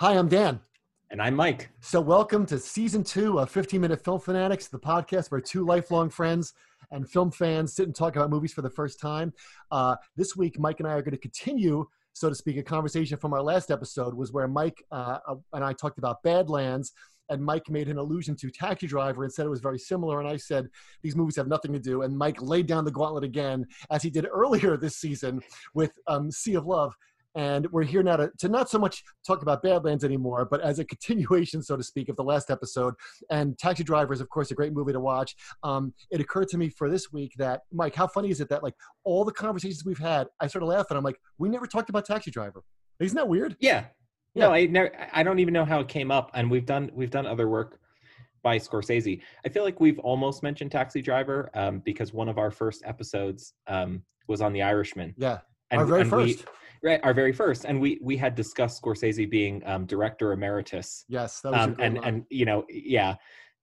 Hi, I'm Dan. And I'm Mike. So, welcome to season two of 15 Minute Film Fanatics, the podcast where two lifelong friends and film fans sit and talk about movies for the first time. Uh, this week, Mike and I are going to continue, so to speak, a conversation from our last episode, was where Mike uh, and I talked about Badlands. And Mike made an allusion to Taxi Driver and said it was very similar. And I said these movies have nothing to do. And Mike laid down the gauntlet again, as he did earlier this season with um, Sea of Love. And we're here now to, to not so much talk about Badlands anymore, but as a continuation, so to speak, of the last episode. And Taxi Driver is, of course, a great movie to watch. Um, it occurred to me for this week that, Mike, how funny is it that, like, all the conversations we've had, I started laughing. I'm like, we never talked about Taxi Driver. Isn't that weird? Yeah. yeah. No, I never. I don't even know how it came up. And we've done we've done other work by Scorsese. I feel like we've almost mentioned Taxi Driver um, because one of our first episodes um, was on The Irishman. Yeah, and, our very and first. We, right our very first and we we had discussed scorsese being um, director emeritus. Yes um, and line. and you know yeah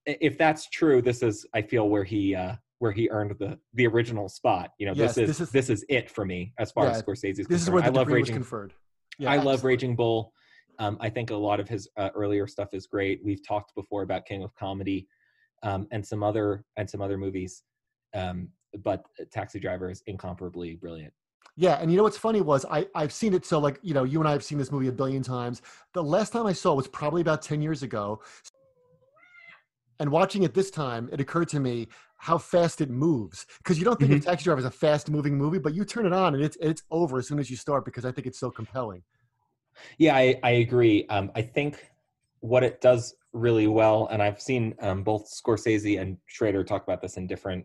if that's true this is i feel where he uh where he earned the the original spot you know yes, this is this is this is it for me as far yeah, as scorsese's this concerned. is where the i love raging conferred. Yeah, i love raging bull. Um, i think a lot of his uh, earlier stuff is great. We've talked before about king of comedy um, and some other and some other movies um, but taxi driver is incomparably brilliant yeah, and you know what's funny was I I've seen it so like you know you and I have seen this movie a billion times. The last time I saw it was probably about ten years ago. And watching it this time, it occurred to me how fast it moves because you don't think mm-hmm. of Taxi Driver as a fast moving movie, but you turn it on and it's it's over as soon as you start because I think it's so compelling. Yeah, I I agree. Um, I think what it does really well, and I've seen um, both Scorsese and Schrader talk about this in different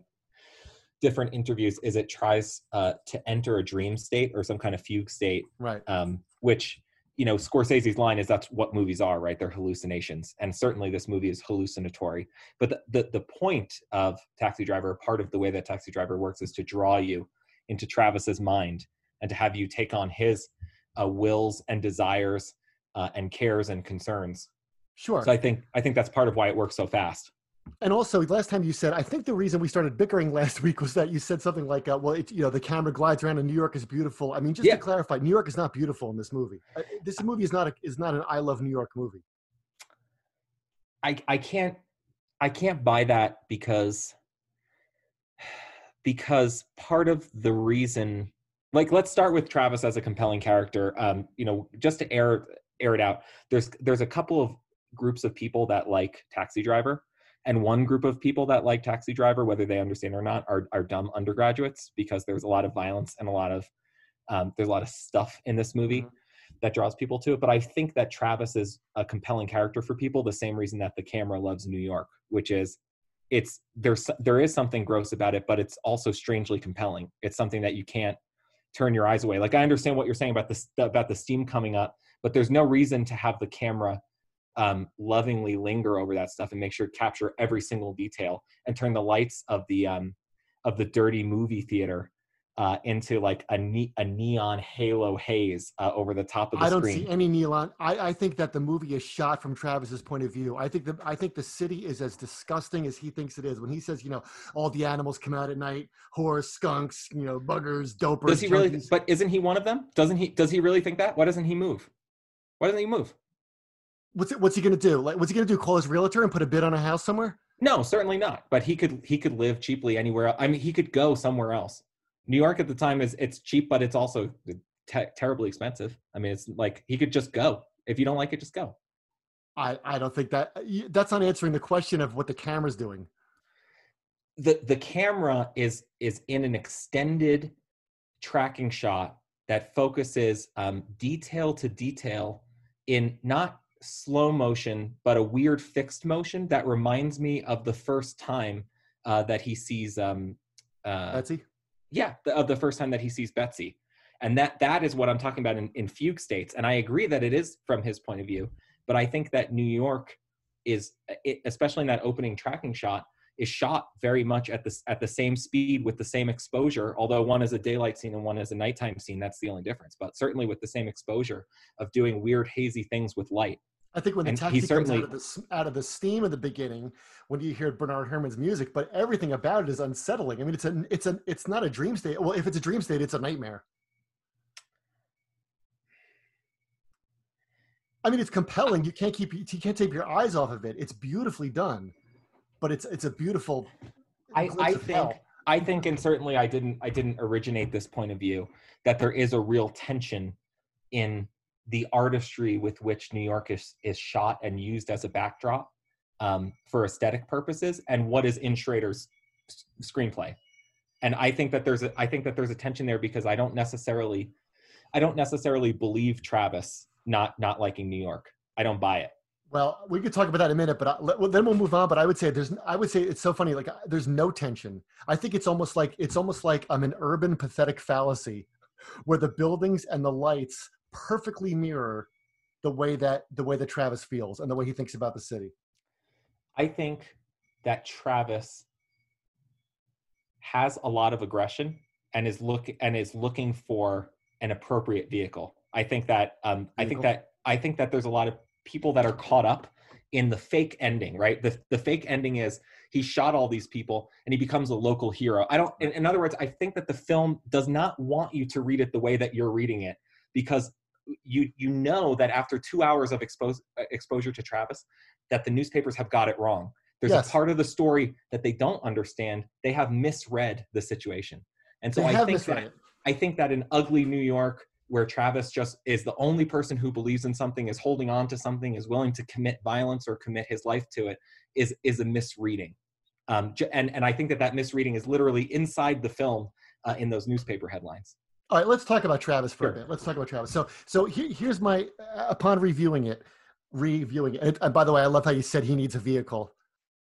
different interviews is it tries uh, to enter a dream state or some kind of fugue state, right? Um, which you know Scorsese's line is that's what movies are, right? They're hallucinations, and certainly this movie is hallucinatory. But the the, the point of Taxi Driver, part of the way that Taxi Driver works, is to draw you into Travis's mind and to have you take on his uh, wills and desires uh, and cares and concerns. Sure. So I think I think that's part of why it works so fast and also last time you said i think the reason we started bickering last week was that you said something like uh, well it, you know the camera glides around and new york is beautiful. I mean just yeah. to clarify new york is not beautiful in this movie. Uh, this movie is not a, is not an i love new york movie. I i can't i can't buy that because because part of the reason like let's start with travis as a compelling character. Um you know just to air air it out there's there's a couple of groups of people that like taxi driver and one group of people that like taxi driver whether they understand or not are, are dumb undergraduates because there's a lot of violence and a lot of um, there's a lot of stuff in this movie mm-hmm. that draws people to it. But i think that travis is a compelling character for people the same reason that the camera loves new york which is it's there's there is something gross about it but it's also strangely compelling. It's something that you can't turn your eyes away. Like i understand what you're saying about this about the steam coming up but there's no reason to have the camera um, lovingly linger over that stuff and make sure to capture every single detail and turn the lights of the um, of the dirty movie theater uh, into like a, ne- a neon halo haze uh, over the top of the I don't screen. see any neon. I, I think that the movie is shot from Travis's point of view. I think the I think the city is as disgusting as he thinks it is. When he says, you know, all the animals come out at night, horse, skunks, you know, buggers, dopers. does he really? junkies. But isn't he one of them? Doesn't he? Does he really think that? Why doesn't he move? Why doesn't he move? What's it, what's he gonna do? Like, what's he gonna do? Call his realtor and put a bid on a house somewhere? No, certainly not. But he could he could live cheaply anywhere. el- I mean, he could go somewhere else. New York at the time is it's cheap, but it's also te- terribly expensive. I mean, it's like he could just go. If you don't like it, just go. I I don't think that that's not answering the question of what the camera's doing. the the camera is is in an extended tracking shot that focuses um, detail to detail in not slow motion but a weird fixed motion that reminds me of the first time uh, that he sees um, uh, Betsy. yeah the, of the first time that he sees betsy. And that that is what i'm talking about in, in fugue states. And i agree that it is from his point of view but i think that new york is it, especially in that opening tracking shot is shot very much at the at the same speed with the same exposure although one is a daylight scene and one is a nighttime scene. That's the only difference. But certainly with the same exposure of doing weird hazy things with light I think when the And he taxi comes out of the s- out of the steam in the beginning, when you hear Bernard Herrmann's music, but everything about it is unsettling. I mean, it's a it's a it's not a dream state. Well, if it's a dream state, it's a nightmare. I mean, it's compelling. You can't keep you can't take your eyes off of it. It's beautifully done, but it's it's a beautiful. I, I think hell. I think and certainly I didn't I didn't originate this point of view that there is a real tension in the artistry with which New York is, is shot and used as a backdrop um, for aesthetic purposes and what is in Schrader's screenplay. And I think that there's a I think that there's a tension there because I don't necessarily I don't necessarily believe Travis not not liking New York. I don't buy it. Well, we could talk about that in a minute, but I, well, then we'll move on. But I would say there's, I would say it's so funny. Like there's no tension. I think it's almost like it's almost like I'm an urban pathetic fallacy, where the buildings and the lights perfectly mirror the way that the way that Travis feels and the way he thinks about the city. I think that Travis has a lot of aggression and is look and is looking for an appropriate vehicle. I think that um, I think that I think that there's a lot of people that are caught up in the fake ending, right? The the fake ending is he shot all these people and he becomes a local hero. I don't. In, in other words, I think that the film does not want you to read it the way that you're reading it because you you know that after two hours of expose, uh, exposure to Travis, that the newspapers have got it wrong. There's Yes. a part of the story that they don't understand. They have misread the situation, and so They I think that. I think that in ugly New York, where Travis just is the only person who believes in something, is holding on to something, is willing to commit violence or commit his life to it, is is a misreading. Um, and and I think that that misreading is literally inside the film uh, in those newspaper headlines. All right, let's talk about Travis for a Sure. bit. Let's talk about Travis. So, so here, here's my uh, upon reviewing it, reviewing it. And, and by the way, I love how you said he needs a vehicle.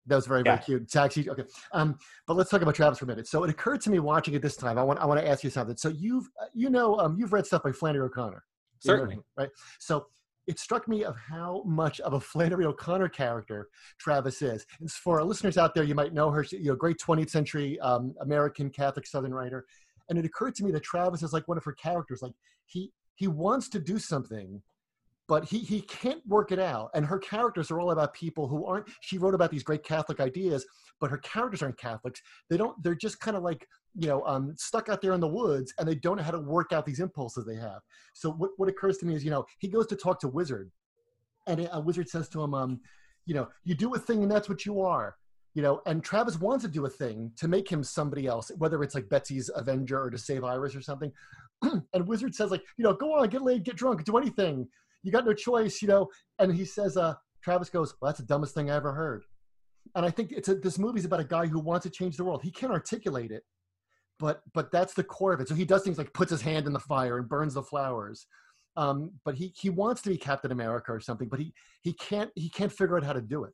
That was very, very cute. Taxi. Okay. Um, but let's talk about Travis for a minute. So it occurred to me watching it this time. I want, I want to ask you something. So you've, you know, um, you've read stuff by Flannery O'Connor. You know, Certainly. right? So it struck me of how much of a Flannery O'Connor character Travis is. And for our listeners out there, you might know her. She, you know, great 20th century um, American Catholic Southern writer. And it occurred to me that Travis is like one of her characters. Like he he wants to do something, but he he can't work it out. And her characters are all about people who aren't. She wrote about these great Catholic ideas, but her characters aren't Catholics. They don't. They're just kind of like you know um, stuck out there in the woods, and they don't know how to work out these impulses they have. So what what occurs to me is you know he goes to talk to Wizard, and a Wizard says to him, um, you know, you do a thing and that's what you are. You know, and Travis wants to do a thing to make him somebody else, whether it's like Betsy's Avenger or to save Iris or something. and Wizard says, like, you know, go on, get laid, get drunk, do anything. You got no choice, you know. And he says, uh, Travis goes, well, that's the dumbest thing I ever heard. And I think it's a, this movie's about a guy who wants to change the world. He can't articulate it, but but that's the core of it. So he does things like puts his hand in the fire and burns the flowers. Um, but he he wants to be Captain America or something, but he he can't he can't figure out how to do it.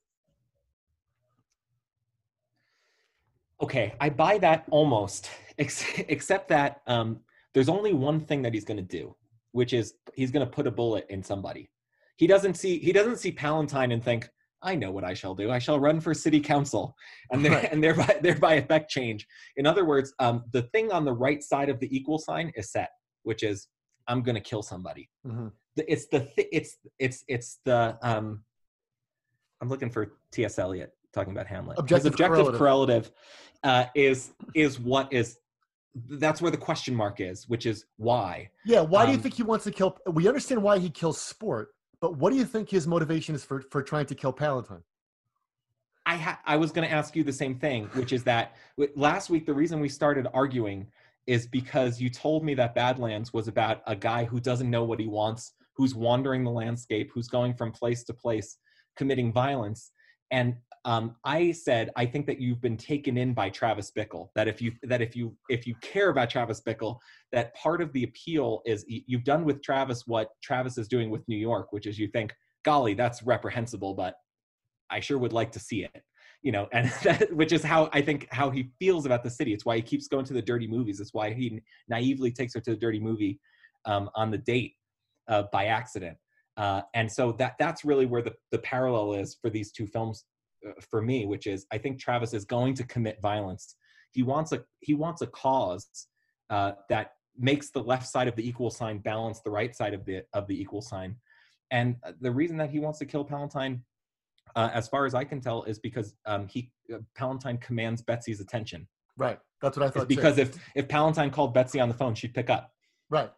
Okay, I buy that almost, except that um, there's only one thing that he's going to do, which is he's going to put a bullet in somebody. he doesn't see he doesn't see Palantine and think, I know what I shall do. I shall run for city council, and there, Right. and thereby thereby affect change. In other words, um, the thing on the right side of the equal sign is set, which is I'm going to kill somebody. Mhm. It's the th- it's it's it's the um, I'm looking for T.S. Eliot talking about Hamlet. His Objective objective correlative. correlative uh, is is what is that's where the question mark is, which is why. Yeah, why do you Um, think he wants to kill? We understand why he kills Sport, but what do you think his motivation is for for trying to kill Palantine? I ha- I was going to ask you the same thing, which is that last week the reason we started arguing is because you told me that Badlands was about a guy who doesn't know what he wants, who's wandering the landscape, who's going from place to place, committing violence, and um, I said I think that you've been taken in by Travis Bickle. That if you that if you if you care about Travis Bickle, that part of the appeal is you've done with Travis what Travis is doing with New York, which is you think, golly, that's reprehensible, but I sure would like to see it. You know, and that, which is how I think how he feels about the city. It's why he keeps going to the dirty movies. It's why he naively takes her to the dirty movie um, on the date uh, by accident. Uh, and so that that's really where the, the parallel is for these two films for me, which is I think Travis is going to commit violence. He wants a he wants a cause uh, that makes the left side of the equal sign balance the right side of the of the equal sign. And uh, the reason that he wants to kill Palantine, uh, as far as I can tell, is because um, he uh, Palantine commands Betsy's attention. Right, that's what I It's thought. too. because if if Palantine called Betsy on the phone, she'd pick up. Right,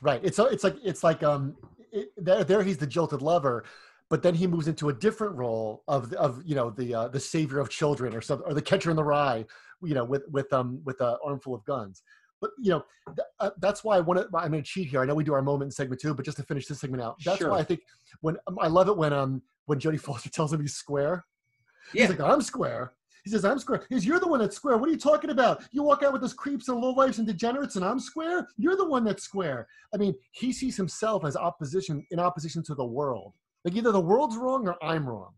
right. It's it's like it's like um, it, there there he's the jilted lover, but then he moves into a different role of the- of you know the uh, the savior of children or something or the catcher in the rye, you know, with with um with an armful of guns. But you know th- uh, that's why I want to. I'm going to cheat here. I know we do our moment in segment two, but just to finish this segment out, that's Sure. why I think when um, I love it when um when Jodie Foster tells him he's square. Yeah. He's like, I'm square. He says, I'm square. He says, You're the one that's square. What are you talking about? You walk out with those creeps and lowlifes and degenerates, and I'm square? You're the one that's square. I mean, he sees himself as opposition in opposition to the world. Like either the world's wrong or I'm wrong.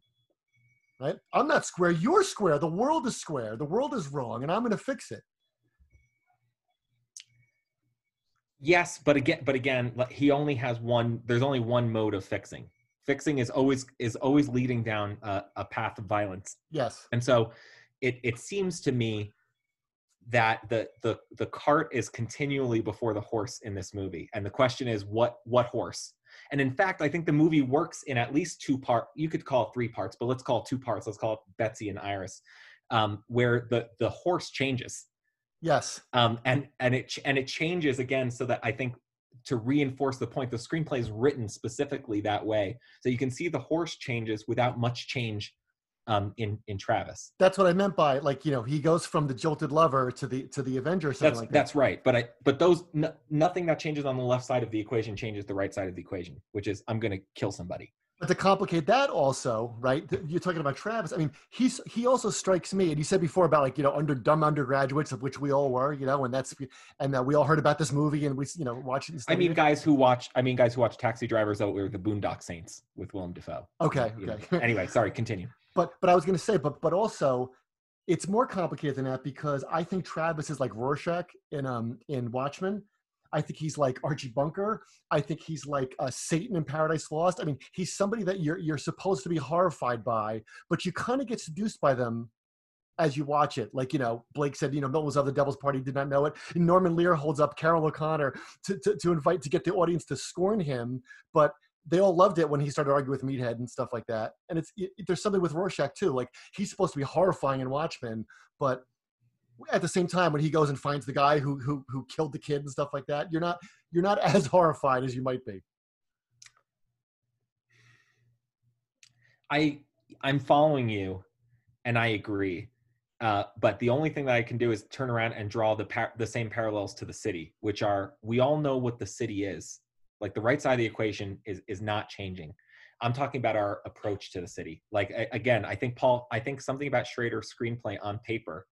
Right? I'm not square. You're square. The world is square. The world is wrong, and I'm going to fix it. Yes, but again, but again, he only has one. There's only one mode of fixing. Fixing is always is always leading down a, a path of violence. Yes. And so, it it seems to me that the the the cart is continually before the horse in this movie, and the question is what what horse? And in fact, I think the movie works in at least two part. You could call it three parts, but let's call it two parts. Let's call it Betsy and Iris, um, where the the horse changes Yes. um, and and it and it changes again so that I think to reinforce the point, the screenplay is written specifically that way, so you can see the horse changes without much change um, in in Travis. That's what I meant by like, you know, he goes from the jilted lover to the to the Avenger or something That's like that. that's right, but I but those n- nothing that changes on the left side of the equation changes the right side of the equation, which is I'm going to kill somebody. But to complicate that also, right? You're talking about Travis. I mean, he's he also strikes me, and you said before about like you know under dumb undergraduates of which we all were, you know, and that's and that we all heard about this movie and we you know watched. I mean, guys who watch I mean guys who watch Taxi Drivers Out or the Boondock Saints with Willem Dafoe. okay, You know. okay. Anyway, sorry, continue. But but I was gonna say, but but also, it's more complicated than that because I think Travis is like Rorschach in um in Watchmen. I think he's like Archie Bunker. I think he's like Satan in Paradise Lost. I mean, he's somebody that you're you're supposed to be horrified by, but you kind of get seduced by them as you watch it. Like you know, Blake said, you know, Milton was of the Devil's Party, did not know it. And Norman Lear holds up Carroll O'Connor to, to to invite to get the audience to scorn him, but they all loved it when he started arguing with Meathead and stuff like that. And it's it, there's something with Rorschach too. Like he's supposed to be horrifying in Watchmen, but at the same time, when he goes and finds the guy who who who killed the kid and stuff like that, you're not you're not as horrified as you might be. I I'm following you, and I agree. Uh, but the only thing that I can do is turn around and draw the par- the same parallels to the city, which are we all know what the city is. Like the right side of the equation is is not changing. I'm talking about our approach to the city. Like a- again, I think Paul, I think something about Schrader's screenplay on paper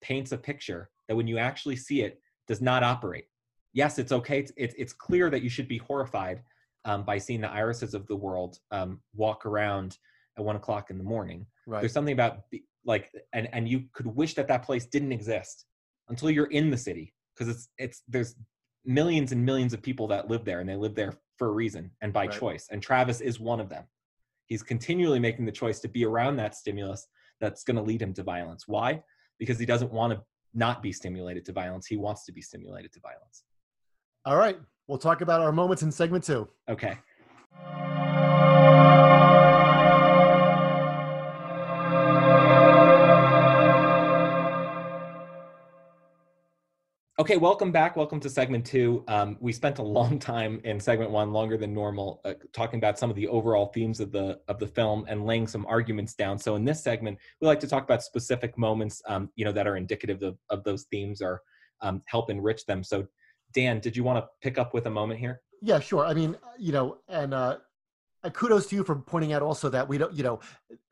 paints a picture that when you actually see it does not operate. Yes, it's okay. It's it's, it's clear that you should be horrified um, by seeing the irises of the world um, walk around at one o'clock in the morning. Right. There's something about like, and and you could wish that that place didn't exist until you're in the city because it's it's there's millions and millions of people that live there and they live there for a reason and by Right. choice. And Travis is one of them. He's continually making the choice to be around that stimulus that's going to lead him to violence. Why? Because he doesn't want to not be stimulated to violence. He wants to be stimulated to violence. All right. We'll talk about our moments in segment two. Okay. Okay, welcome back. Welcome to segment two. Um, we spent a long time in segment one, longer than normal, uh, talking about some of the overall themes of the of the film and laying some arguments down. So in this segment, we like to talk about specific moments, um, you know, that are indicative of, of those themes or um, help enrich them. So, Dan, did you want to pick up with a moment here? Yeah, sure. I mean, you know, and uh, kudos to you for pointing out also that we don't, you know,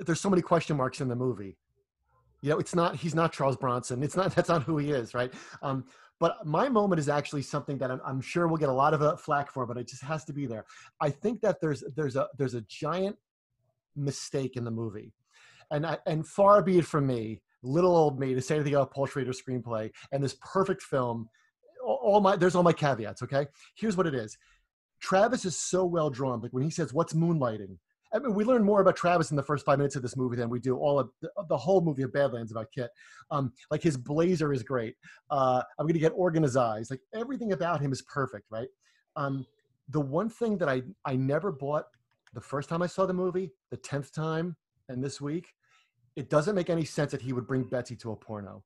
there's so many question marks in the movie. You know, it's not he's not Charles Bronson. It's not that's not who he is, right? Um, but my moment is actually something that I'm, I'm sure we'll get a lot of uh, flack for, but it just has to be there. I think that there's there's a there's a giant mistake in the movie, and I, and far be it from me, little old me, to say anything about Paul Schrader's screenplay and this perfect film. All all my there's all my caveats. Okay, here's what it is. Travis is so well drawn. Like when he says, "What's moonlighting?" I mean, we learn more about Travis in the first five minutes of this movie than we do all of the, the whole movie of Badlands about Kit. Um, like his blazer is great. Uh, I'm gonna get organized. Like everything about him is perfect, right? Um, the one thing that I I never bought the first time I saw the movie, the tenth time, and this week, it doesn't make any sense that he would bring Betsy to a porno.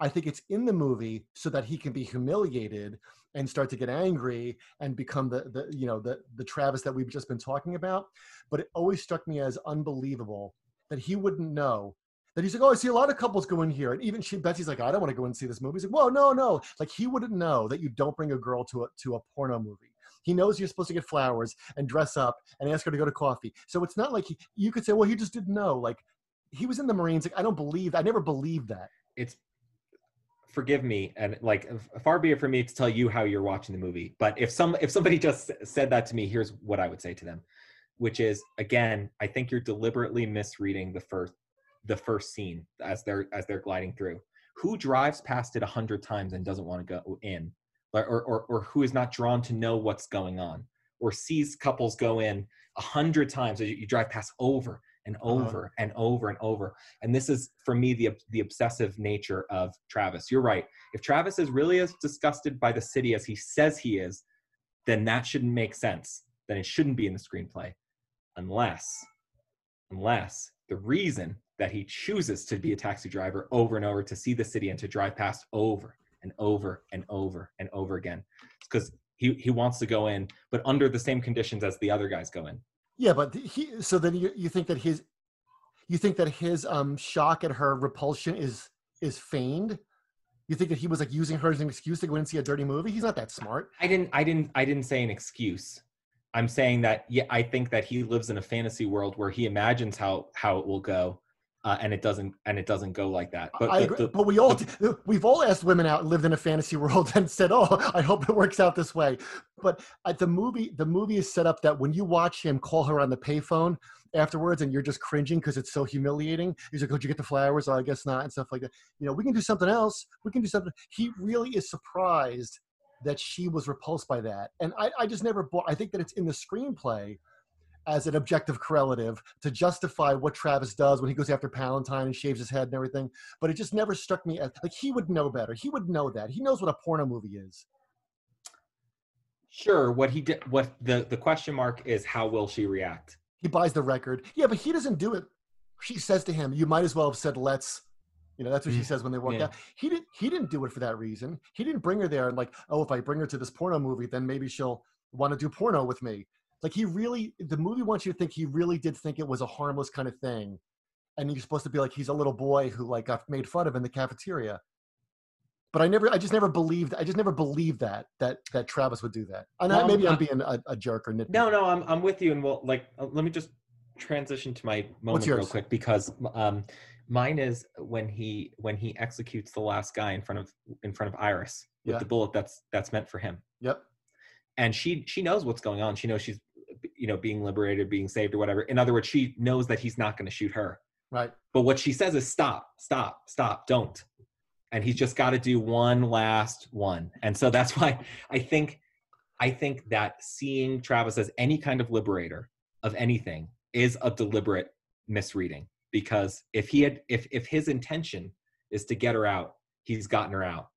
I think it's in the movie so that he can be humiliated and start to get angry and become the, the you know the the Travis that we've just been talking about. But it always struck me as unbelievable that he wouldn't know that he's like, oh, I see a lot of couples go in here, and even she, Betsy's like, I don't want to go and see this movie. He's like, whoa, no, no, like he wouldn't know that you don't bring a girl to a to a porno movie. He knows you're supposed to get flowers and dress up and ask her to go to coffee. So it's not like he, you could say, well, he just didn't know. Like he was in the Marines. Like I don't believe. I never believed that. It's forgive me and like far be it for me to tell you how you're watching the movie but if some if somebody just said that to me here's what i would say to them which is again i think you're deliberately misreading the first the first scene as they're as they're gliding through. Who drives past it a hundred times and doesn't want to go in? Or, or or who is not drawn to know what's going on? Or sees couples go in a hundred times you, you drive past over and uh-huh. over and over and over. And this is for me the the obsessive nature of Travis. You're right. If Travis is really as disgusted by the city as he says he is, then that shouldn't make sense. Then it shouldn't be in the screenplay. Unless unless the reason that he chooses to be a taxi driver over and over to see the city and to drive past over and over and over and over again. Because he, he wants to go in, but under the same conditions as the other guys go in. Yeah, but he. So then you you think that his, you think that his um shock at her repulsion is is feigned. You think that he was like using her as an excuse to go and see a dirty movie? He's not that smart. I didn't I didn't I didn't say an excuse. I'm saying that yeah, I think that he lives in a fantasy world where he imagines how how it will go, uh, and it doesn't and it doesn't go like that. But I the- agree, the- but we all we've all asked women out and lived in a fantasy world and said, "Oh, I hope it works out this way." But at the movie, the movie is set up that when you watch him call her on the payphone afterwards, and you're just cringing because it's so humiliating. He's like, "Oh, did you get the flowers?" Oh, I guess not, and stuff like that. You know, we can do something else. We can do something. He really is surprised that she was repulsed by that, and I, I just never bought. I think that it's in the screenplay as an objective correlative to justify what Travis does when he goes after Palantine and shaves his head and everything. But it just never struck me as like he would know better. He would know that. He knows what a porno movie is. Sure, what he did, what the the question mark is, how will she react? He buys the record. Yeah, but he doesn't do it. She says to him, "You might as well have said let's." You know, that's what she Mm, says when they walk yeah. out. He didn't. He didn't do it for that reason. He didn't bring her there and like, oh, if I bring her to this porno movie, then maybe she'll want to do porno with me. Like he really, the movie wants you to think he really did think it was a harmless kind of thing, and you're supposed to be like he's a little boy who like got made fun of in the cafeteria. But I never, I just never believed, I just never believed that that that Travis would do that. And I, Well, maybe I'm uh, being a, a jerk or nitpicky. No, no, I'm I'm with you, and well, like, uh, let me just transition to my moment real quick because um, mine is when he when he executes the last guy in front of in front of Iris with Yeah. the bullet that's that's meant for him. Yep. and she she knows what's going on she knows she's you know being liberated being saved or whatever in other words she knows that he's not going to shoot her Right. but what she says is stop stop stop don't and he's just got to do one last one and so that's why i think I think that seeing Travis as any kind of liberator of anything is a deliberate misreading because if he had if if his intention is to get her out, he's gotten her out.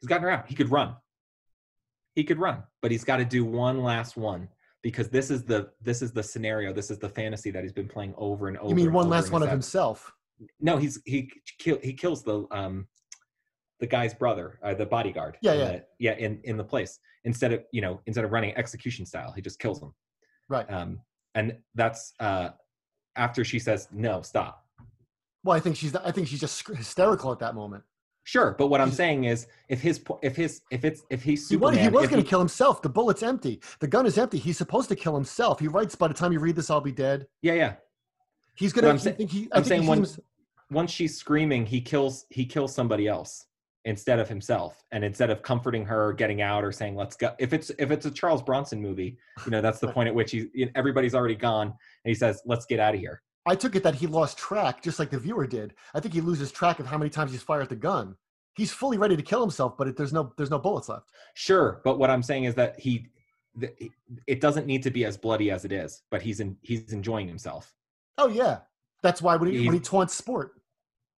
He's gotten her out. He could run. He could run, but he's got to do one last one because this is the this is the scenario, this is the fantasy that he's been playing over and over. You mean one last one of himself? No, he's he kill he kills the um the guy's brother, uh, the bodyguard. Yeah, yeah. the- yeah, in in the place instead of you know instead of running execution style, he just kills him. Right. Um, and that's uh after she says no, stop. Well, I think she's I think she's just hysterical at that moment. Sure, but what I'm saying is, if his if his if it's if he's He, Superman, he was going to kill himself. The bullet's empty. The gun is empty. He's supposed to kill himself. He writes, "By the time you read this, I'll be dead." Yeah, yeah. He's gonna. I'm think he, I'm saying seems- Once she's screaming, he kills he kills somebody else instead of himself, and instead of comforting her, getting out, or saying "Let's go." If it's if it's a Charles Bronson movie, you know that's the point at which he everybody's already gone, and he says, "Let's get out of here." I took it that he lost track, just like the viewer did. I think he loses track of how many times he's fired the gun. He's fully ready to kill himself, but it, there's no there's no bullets left. Sure, but what I'm saying is that he, the, it doesn't need to be as bloody as it is, but he's in he's enjoying himself. Oh yeah, that's why when he when he taunts sport,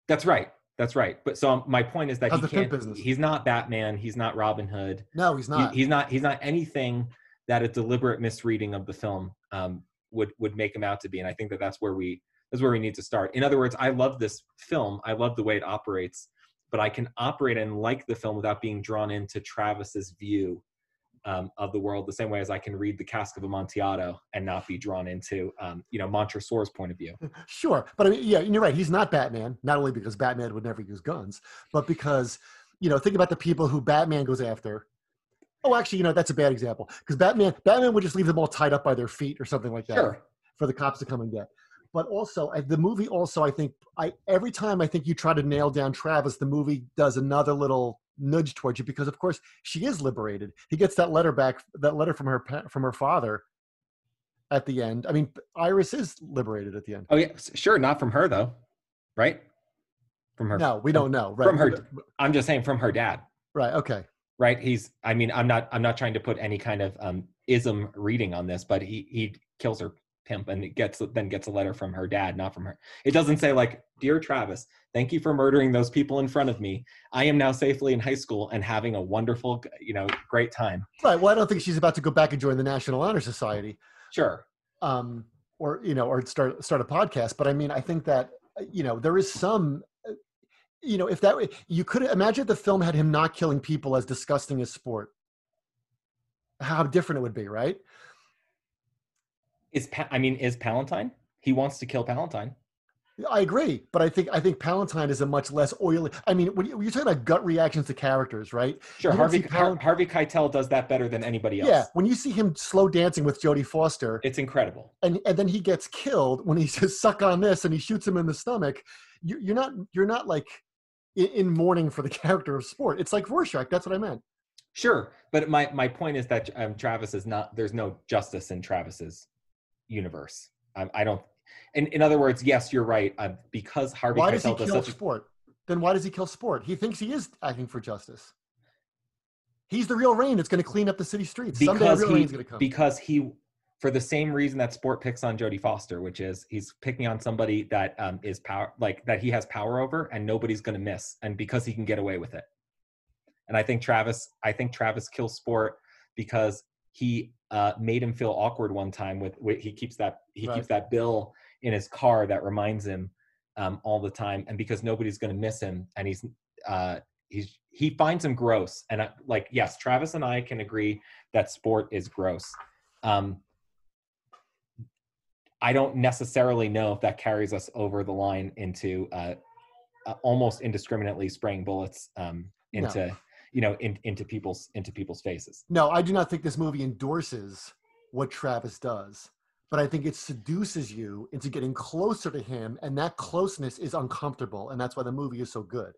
That's right. That's right. But so my point is that How's he can't. He's not Batman. He's not Robin Hood. no, he's He- not. he's not. He's not anything that a deliberate misreading of the film um, would would make him out to be. And I think that that's where we that's where we need to start. In other words, I love this film. I love the way it operates, but I can operate and like the film without being drawn into Travis's view um, of the world the same way as I can read the Cask of Amontillado and not be drawn into um, you know Montresor's point of view. Sure, but I mean, yeah, you're right. He's not Batman. Not only because Batman would never use guns, but because you know, think about the people who Batman goes after. Oh, actually, you know, that's a bad example because Batman, Batman would just leave them all tied up by their feet or something like that Sure. for the cops to come and get. But also, the movie also, I think, I every time I think you try to nail down Travis, the movie does another little nudge towards you because, of course, she is liberated. He gets that letter back, that letter from her from her father at the end. I mean, Iris is liberated at the end. Oh yeah, sure. Not from her though, right? From her. No, we don't know. Right. From her. I'm just saying from her dad. Right. Okay. right he's i mean i'm not i'm not trying to put any kind of um ism reading on this but he he kills her pimp and it gets then gets a letter from her dad not from her it doesn't say like dear travis thank you for murdering those people in front of me i am now safely in high school and having a wonderful you know great time Right. Well, I don't think she's about to go back and join the National Honor Society, sure um, or you know, or start start a podcast. But I mean, I think that you know there is some, uh, you know, if that you could imagine if the film had him not killing people as disgusting as sport, how different it would be, right? Is pa- i mean is palantine he wants to kill palantine I agree, but I think I think Palantine is a much less oily. I mean, when you- you're talking about gut reactions to characters, right? sure You harvey harvey keitel does that better than anybody else Yeah, when you see him slow dancing with Jodie Foster, it's incredible and and then he gets killed when he says "suck on this" and he shoots him in the stomach. You, you're not you're not like in, in mourning for the character of sport. It's like Rorschach. That's what I meant. Sure, but my my point is that um, Travis is not. There's no justice in Travis's universe. I, I don't. In in other words, yes, you're right. Uh, because Harvey Why does he Keitel does kill a sport? Then why does he kill sport? He thinks he is acting for justice. He's the real rain that's going to clean up the city streets. Someday, because real he rain's going to come. because he for the same reason that sport picks on Jodie Foster, which is he's picking on somebody that um, is power like that he has power over, and nobody's going to miss, and because he can get away with it. And I think Travis, I think Travis kills sport because he uh, made him feel awkward one time with, with he keeps that he Right. keeps that bill in his car that reminds him um, all the time, and because nobody's going to miss him, and he's uh, he's he finds him gross, and I, like yes, Travis and I can agree that sport is gross. Um, I don't necessarily know if that carries us over the line into uh, uh, almost indiscriminately spraying bullets um, No. You know in, into people's into people's faces. No, I do not think this movie endorses what Travis does, but I think it seduces you into getting closer to him, and that closeness is uncomfortable, and that's why the movie is so good.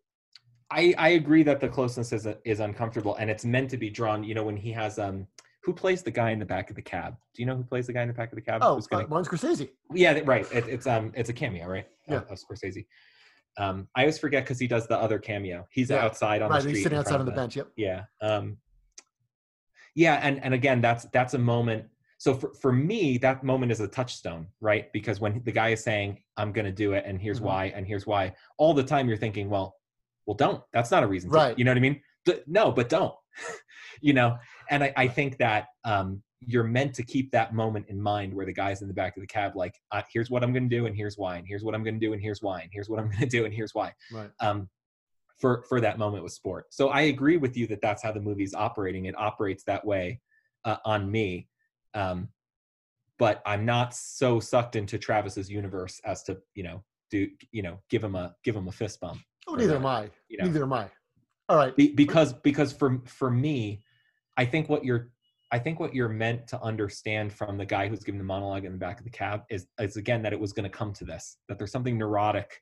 I, I agree that the closeness is is uncomfortable and it's meant to be drawn. You know when he has um who plays the guy in the back of the cab? Do you know who plays the guy in the back of the cab? Oh, Who's gonna- uh, Martin Scorsese. Yeah, right. It, it's um, it's a cameo, right? Yeah. Of, of Scorsese. Um, I always forget because he does the other cameo. He's Yeah. outside on Right, the street. Right, he's sitting outside on the of bench. Yep. Yeah. Um, Yeah, and and again, that's that's a moment. So for for me, that moment is a touchstone, right? Because when the guy is saying, "I'm going to do it," and here's Mhm. why, and here's why, all the time you're thinking, "Well, well, don't. That's not a reason." to." Right. You know what I mean? D- no, but don't. you know, and I, I think that um, you're meant to keep that moment in mind where the guy's in the back of the cab, like, uh, "Here's what I'm going to do, and here's why, and here's what I'm going to do, and here's why, and here's what I'm going to do, and here's why." Right. um, for for that moment with sport. So I agree with you that that's how the movie's operating. It operates that way uh, on me, um, but I'm not so sucked into Travis's universe as to you know do you know give him a give him a fist bump. Oh, neither that, am I. You know, Neither am I. All right. Be, because because for for me, I think what you're I think what you're meant to understand from the guy who's giving the monologue in the back of the cab is is again that it was going to come to this that there's something neurotic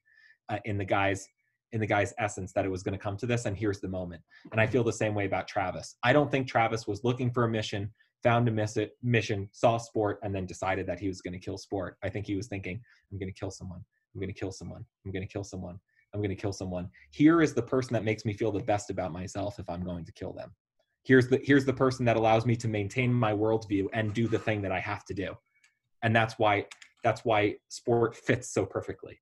uh, in the guy's in the guy's essence that it was going to come to this and here's the moment. And i feel the same way about travis. I don't think travis was looking for a mission found a miss it, mission saw sport and then decided that he was going to kill sport. I think he was thinking i'm going to kill someone. I'm going to kill someone. I'm going to kill someone. I'm going to kill someone. Here is the person that makes me feel the best about myself if i'm going to kill them here's the here's the person that allows me to maintain my worldview and do the thing that i have to do and that's why that's why sport fits so perfectly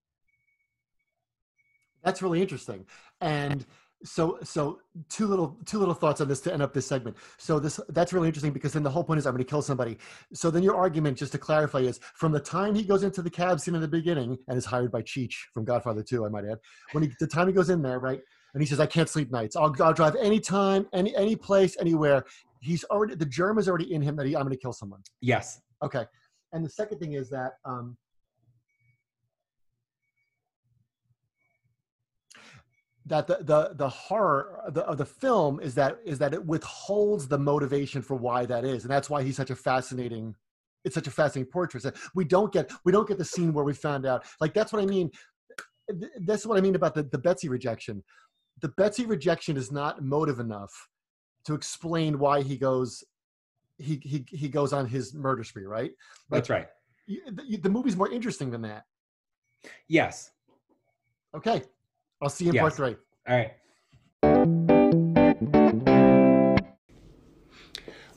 That's really interesting. And so so two little two little thoughts on this to end up this segment. So this that's really interesting because then the whole point is I'm going to kill somebody. So then your argument, just to clarify, is from the time he goes into the cab scene in the beginning and is hired by Cheech from Godfather 2, I might add, when he the time he goes in there, right? And he says, I can't sleep nights. I'll, I'll drive anytime, any any place, anywhere. He's already the germ is already in him that he, I'm going to kill someone. yes Okay. And the second thing is that um, that the, the the horror of the, of the film is that is that it withholds the motivation for why that is, and that's why he's such a fascinating. It's such a fascinating portrait. We don't get we don't get the scene where we found out. Like that's what I mean. That's what I mean about the, the Betsy rejection. The Betsy rejection is not motive enough to explain why he goes he he he goes on his murder spree, right? that's right the, the movie's more interesting than that. yes Okay, I'll see you in part three. all right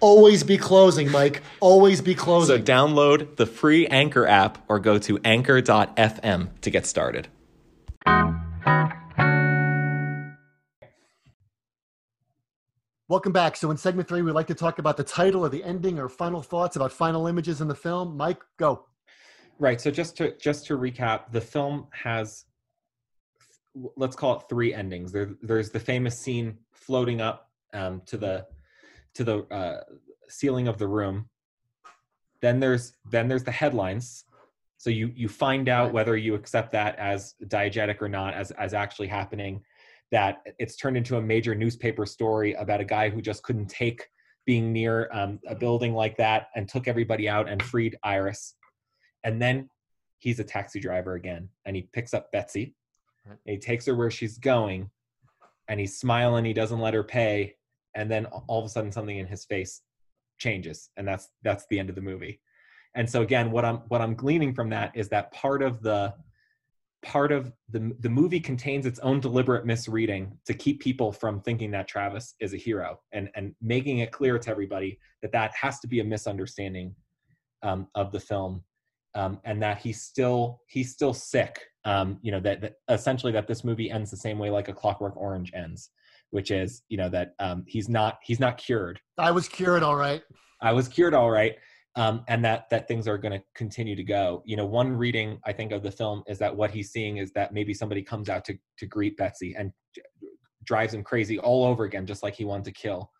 Always be closing, Mike. Always be closing. So download the free Anchor app or go to anchor.fm to get started. Welcome back. So in segment three, we like to talk about the title or the ending or final thoughts about final images in the film. Mike, go. Right. So just to just to recap, the film has let's call it three endings. There, there's the famous scene floating up um, to the to the uh, ceiling of the room. Then there's then there's the headlines. So you you find out whether you accept that as diegetic or not, as as actually happening. That it's turned into a major newspaper story about a guy who just couldn't take being near um, a building like that and took everybody out and freed Iris and then he's a taxi driver again and he picks up betsy and he takes her where she's going and he's smiling he doesn't let her pay and then all of a sudden something in his face changes and that's that's the end of the movie. And so again what i'm what i'm gleaning from that is that part of the part of the the movie contains its own deliberate misreading to keep people from thinking that Travis is a hero and and making it clear to everybody that that has to be a misunderstanding um, of the film um, and that he's still he's still sick um, you know that, that essentially that this movie ends the same way like a clockwork orange ends which is you know that um, he's not he's not cured I was cured, all right. I was cured all right. Um, and that that things are going to continue to go. You know, one reading I think of the film is that what he's seeing is that maybe somebody comes out to to greet Betsy and drives him crazy all over again, just like he wanted to kill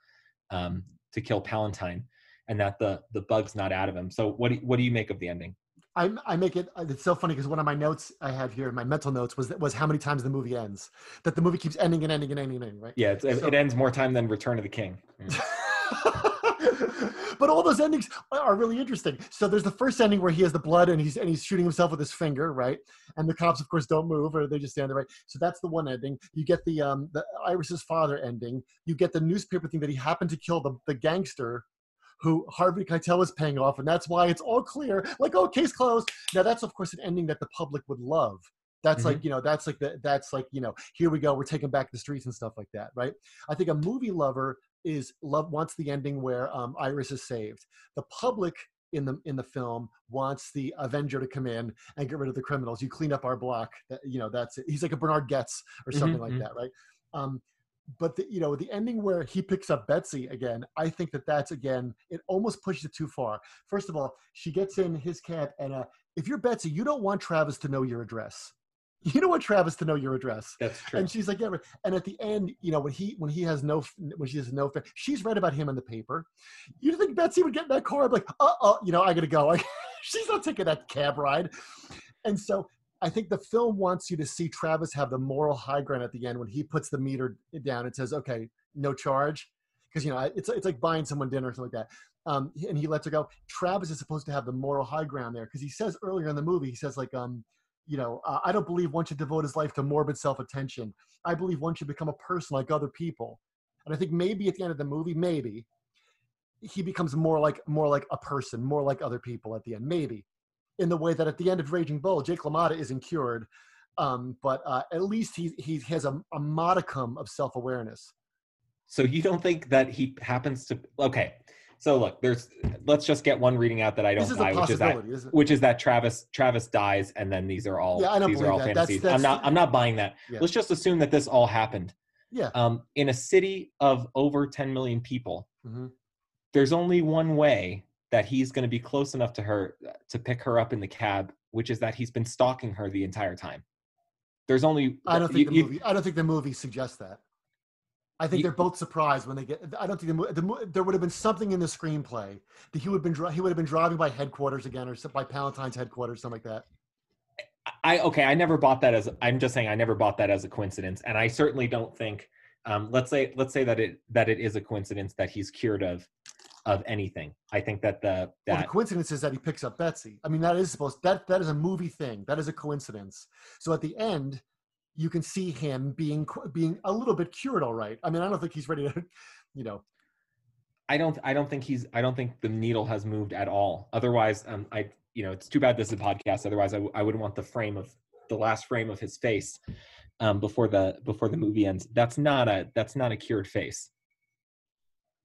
um, to kill Palantine, and that the the bug's not out of him. So what do, what do you make of the ending? I, I make it. It's so funny because one of my notes I have here, my mental notes, was was how many times the movie ends. That the movie keeps ending and ending and ending and ending, right? Yeah, So- it ends more time than Return of the King. but all those endings are really interesting. So there's the first ending where he has the blood and he's and he's shooting himself with his finger, right? And the cops, of course, don't move or they just stand there, right? So that's the one ending. You get the um the Iris's father ending. You get the newspaper thing that he happened to kill the the gangster who Harvey Keitel is paying off, and that's why it's all clear. Like, oh, case closed. Now that's of course an ending that the public would love. That's mm-hmm. like you know, that's like the that's like you know, here we go, we're taking back the streets and stuff like that, right? I think a movie lover is love wants the ending where um, Iris is saved. The public in the in the film wants the Avenger to come in and get rid of the criminals. You clean up our block. That, you know, that's it. He's like a Bernhard Goetz or mm-hmm, something mm-hmm. like that, right? Um, but the, you know the ending where he picks up Betsy again, I think that that's again it almost pushes it too far. First of all, she gets in his cab, and uh, if you're Betsy, you don't want Travis to know your address. You don't want Travis to know your address. That's true. And she's like, yeah. And at the end, you know, when he when he has no when she has no, she's read about him in the paper. You think Betsy would get in that car? I'm like, uh oh, you know, I gotta go. she's not taking that cab ride. And so I think the film wants you to see Travis have the moral high ground at the end when he puts the meter down and says, "Okay, no charge," because you know it's it's like buying someone dinner or something like that. Um, and he lets her go. Travis is supposed to have the moral high ground there because he says earlier in the movie, he says like, um, you know, uh, I don't believe one should devote his life to morbid self-attention. I believe one should become a person like other people. And I think maybe at the end of the movie, maybe he becomes more like more like a person, more like other people at the end. Maybe in the way that at the end of Raging Bull, Jake LaMotta isn't cured, um, but uh, at least he he has a, a modicum of self awareness. So you don't think that he happens to? Okay, so look, there's let's just get one reading out that I don't buy, which is that which is that Travis Travis dies, and then these are all yeah, these are all that. fantasies. That's, that's, I'm not I'm not buying that. Yeah. Let's just assume that this all happened. Yeah. Um, in a city of over 10 million people, mm-hmm. there's only one way that he's going to be close enough to her uh, to pick her up in the cab, which is that he's been stalking her the entire time. There's only I don't think you, the movie. You, I don't think the movie suggests that. I think you, they're both surprised when they get. I don't think the, the, there would have been something in the screenplay that he would have been he would have been driving by headquarters again or by Palantine's headquarters, something like that. I okay. I never bought that as. I'm just saying I never bought that as a coincidence, and I certainly don't think. Um, let's say let's say that it that it is a coincidence that he's cured of of anything. I think that the that well, the coincidence is that he picks up Betsy. I mean, that is supposed that that is a movie thing. That is a coincidence. So at the end, you can see him being being a little bit cured. All right. I mean, I don't think he's ready to, you know. I don't. I don't think he's. I don't think the needle has moved at all. Otherwise, um, I. You know, it's too bad this is a podcast. Otherwise, I, w- I wouldn't want the frame of the last frame of his face um, before the before the movie ends. That's not a that's not a cured face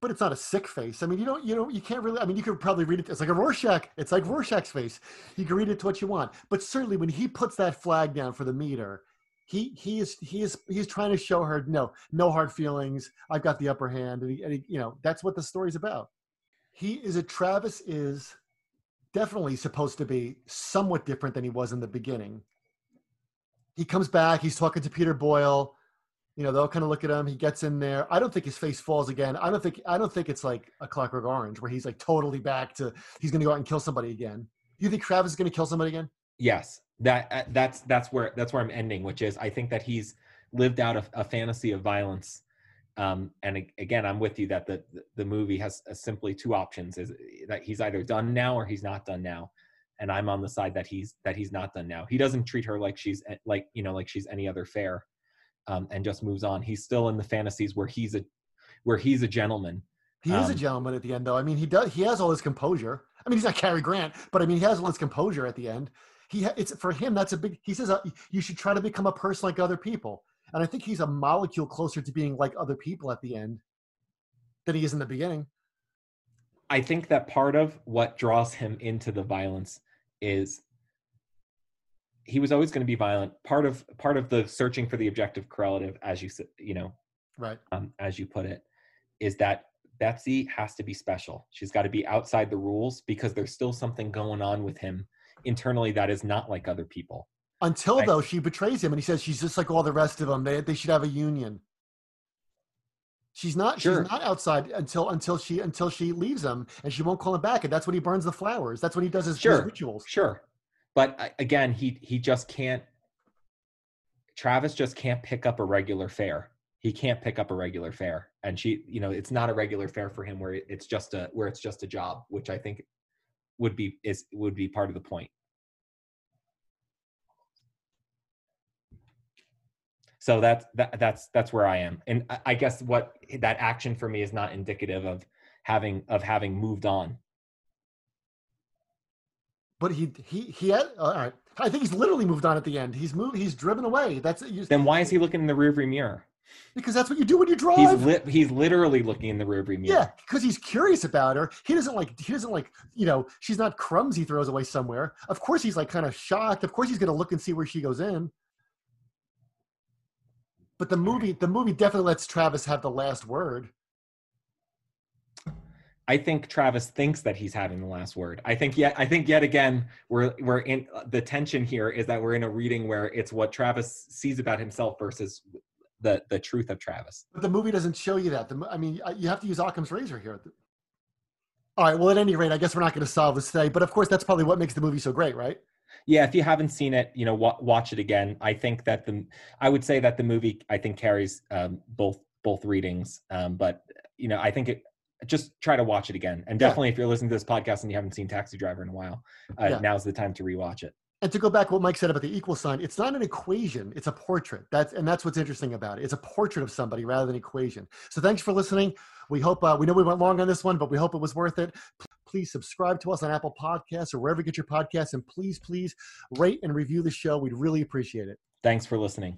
but it's not a sick face. I mean, you don't, you know, you can't really. I mean, you could probably read it. It's like a Rorschach. It's like Rorschach's face. You can read it to what you want. But certainly, when he puts that flag down for the meter, he he is he is he's trying to show her no no hard feelings. I've got the upper hand, and, he, and he, you know that's what the story's about. He is a Travis is definitely supposed to be somewhat different than he was in the beginning. He comes back. He's talking to Peter Boyle you know they'll kind of look at him he gets in there. I don't think his face falls again. I don't think i don't think it's like a clockwork orange where he's like totally back to he's going to go out and kill somebody again. You think travis is going to kill somebody again? Yes. That uh, that's that's where that's where i'm ending which is i think that he's lived out a, a fantasy of violence. Um, and again i'm with you that the the movie has simply two options is that he's either done now or he's not done now. And i'm on the side that he's that he's not done now. He doesn't treat her like she's eh, like you know like she's any other fare um, and just moves on. He's still in the fantasies where he's a where he's a gentleman. He um, is a um, gentleman at the end, though. I mean, he does. He has all his composure. I mean, he's not Cary Grant, but I mean, he has all his composure at the end. He it's for him. That's a big. He says uh, you should try to become a person like other people, and I think he's a molecule closer to being like other people at the end than he is in the beginning. I think that part of what draws him into the violence is he was always going to be violent. Part of part of the searching for the objective correlative, as you you know, right, um, as you put it, is that Betsy has to be special. She's got to be outside the rules because there's still something going on with him internally that is not like other people. Until I, though she betrays him and he says she's just like all the rest of them. They they should have a union. She's not. Sure. She's not outside until until she until she leaves him, and she won't call him back. And that's when he burns the flowers. That's when he does his, sure. his rituals. Sure. But uh, again, he he just can't. Travis just can't pick up a regular fare. He can't pick up a regular fare, and she you know it's not a regular fare for him where it's just a where it's just a job which i think would be is would be part of the point so that's that, that's that's where i am and i guess what that action for me is not indicative of having of having moved on but he he he had all right i think he's literally moved on at the end he's moved he's driven away that's it then why is he looking in the rearview mirror because that's what you do when you drive. He's li- he's literally looking in the rearview mirror. Yeah, because he's curious about her. He doesn't like he doesn't like you know she's not crumbs he throws away somewhere. Of course he's like kind of shocked. Of course he's gonna look and see where she goes in. But the movie the movie definitely lets Travis have the last word. I think Travis thinks that he's having the last word. I think yet I think yet again we're we're in the tension here is that we're in a reading where it's what Travis sees about himself versus the the truth of Travis. But the movie doesn't show you that. The, I mean, you have to use Occam's razor here. All right. Well, at any rate, I guess we're not going to solve this today. But of course, that's probably what makes the movie so great, right? Yeah. If you haven't seen it, you know, wa- watch it again. I think that the I would say that the movie I think carries um, both both readings. Um, but you know, I think it just try to watch it again. And definitely, yeah. if you're listening to this podcast and you haven't seen Taxi Driver in a while, uh, yeah. now's the time to rewatch it and to go back what Mike said about the equal sign, it's not an equation, it's a portrait. That's and that's what's interesting about it. It's a portrait of somebody rather than equation. So thanks for listening. We hope uh, we know we went long on this one, but we hope it was worth it. Please subscribe to us on Apple Podcasts or wherever you get your podcasts, and please, please rate and review the show. We'd really appreciate it. Thanks for listening.